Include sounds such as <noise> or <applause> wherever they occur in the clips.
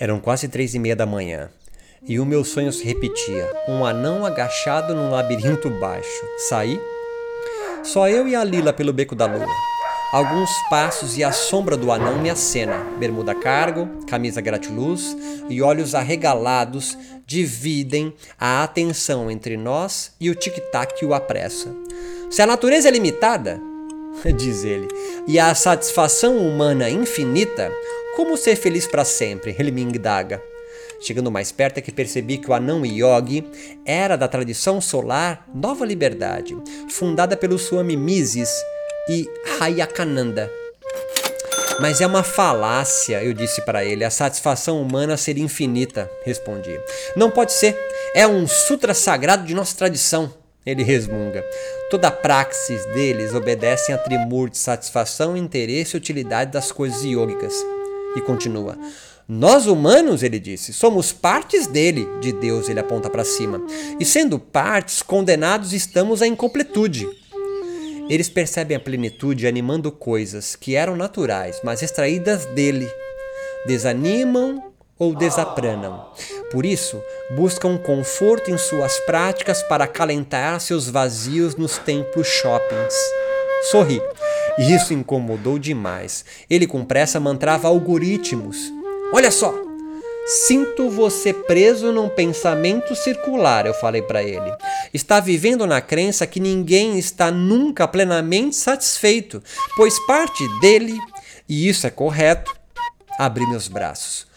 Eram quase três e meia da manhã, e o meu sonho se repetia: um anão agachado num labirinto baixo. Saí? Só eu e a Lila pelo beco da lua. Alguns passos e a sombra do anão me acena. Bermuda cargo, camisa gratiluz e olhos arregalados dividem a atenção entre nós e o tic-tac que o apressa. Se a natureza é limitada, <laughs> diz ele, e a satisfação humana infinita, como ser feliz para sempre? Ele me indaga. Chegando mais perto é que percebi que o anão Yogi era da tradição solar Nova Liberdade, fundada pelos Swami Mises e Hayakananda. Mas é uma falácia, eu disse para ele. A satisfação humana seria infinita, respondi. Não pode ser. É um sutra sagrado de nossa tradição. Ele resmunga. Toda a praxis deles obedece a trimur de satisfação, interesse e utilidade das coisas yogicas. E continua. Nós humanos, ele disse, somos partes dele, de Deus, ele aponta para cima. E sendo partes, condenados estamos à incompletude. Eles percebem a plenitude animando coisas que eram naturais, mas extraídas dele. Desanimam ou desapranam. Por isso, buscam conforto em suas práticas para acalentar seus vazios nos templos shoppings. Sorri. Isso incomodou demais. Ele com pressa mantrava algoritmos. Olha só! Sinto você preso num pensamento circular, eu falei para ele. Está vivendo na crença que ninguém está nunca plenamente satisfeito, pois parte dele, e isso é correto, abri meus braços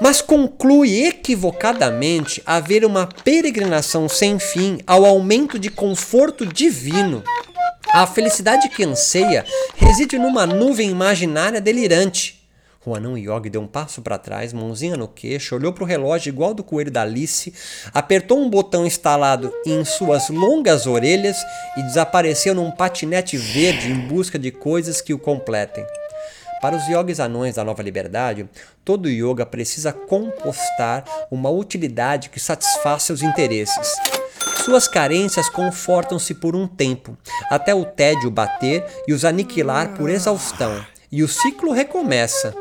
mas conclui equivocadamente haver uma peregrinação sem fim ao aumento de conforto divino. A felicidade que anseia reside numa nuvem imaginária delirante. O anão Yogi deu um passo para trás, mãozinha no queixo, olhou para o relógio igual do coelho da Alice, apertou um botão instalado em suas longas orelhas e desapareceu num patinete verde em busca de coisas que o completem. Para os yogis anões da Nova Liberdade, todo yoga precisa compostar uma utilidade que satisfaça seus interesses. Suas carências confortam-se por um tempo, até o tédio bater e os aniquilar por exaustão, e o ciclo recomeça.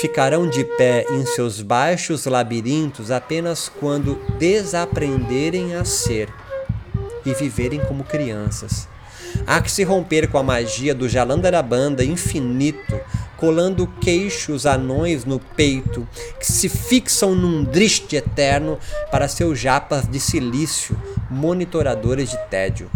Ficarão de pé em seus baixos labirintos apenas quando desaprenderem a ser e viverem como crianças. Há que se romper com a magia do Jalandarabanda infinito, colando queixos anões no peito, que se fixam num driste eterno para seus japas de silício, monitoradores de tédio.